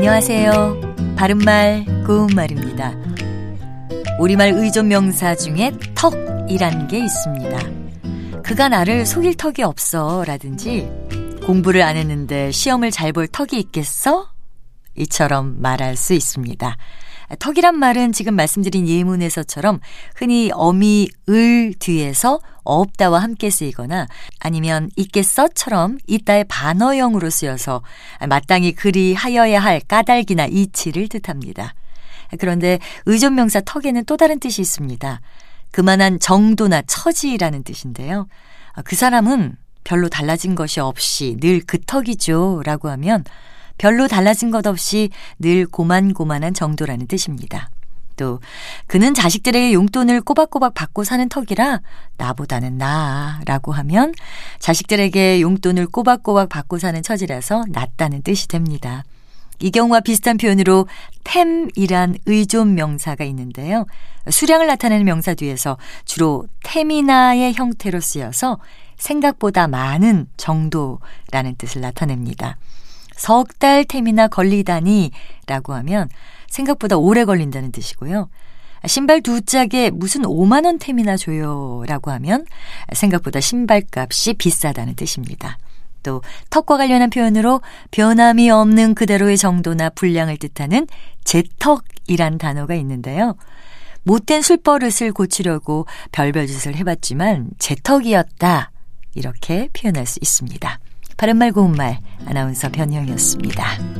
안녕하세요. 바른말, 고운말입니다. 우리말 의존 명사 중에 턱이라는 게 있습니다. 그가 나를 속일 턱이 없어 라든지 공부를 안 했는데 시험을 잘 볼 턱이 있겠어? 이처럼 말할 수 있습니다. 턱이란 말은 지금 말씀드린 예문에서처럼 흔히 어미 을 뒤에서 없다와 함께 쓰이거나 아니면 있겠어처럼 있다의 반어형으로 쓰여서 마땅히 그리 하여야 할 까닭이나 이치를 뜻합니다. 그런데 의존명사 턱에는 또 다른 뜻이 있습니다. 그만한 정도나 처지라는 뜻인데요. 그 사람은 별로 달라진 것이 없이 늘 그 턱이죠 라고 하면 별로 달라진 것 없이 늘 고만고만한 정도라는 뜻입니다. 또 그는 자식들에게 용돈을 꼬박꼬박 받고 사는 턱이라 나보다는 나라고 하면 자식들에게 용돈을 꼬박꼬박 받고 사는 처지라서 낫다는 뜻이 됩니다. 이 경우와 비슷한 표현으로 템이란 의존 명사가 있는데요. 수량을 나타내는 명사 뒤에서 주로 템이나의 형태로 쓰여서 생각보다 많은 정도라는 뜻을 나타냅니다. 석 달 템이나 걸리다니 라고 하면 생각보다 오래 걸린다는 뜻이고요. 신발 두 짝에 무슨 5만원 템이나 줘요 라고 하면 생각보다 신발 값이 비싸다는 뜻입니다. 또 턱과 관련한 표현으로 변함이 없는 그대로의 정도나 분량을 뜻하는 제턱이란 단어가 있는데요. 못된 술버릇을 고치려고 별별 짓을 해봤지만 제턱이었다 이렇게 표현할 수 있습니다. 바른말 고운말 아나운서 변형이었습니다.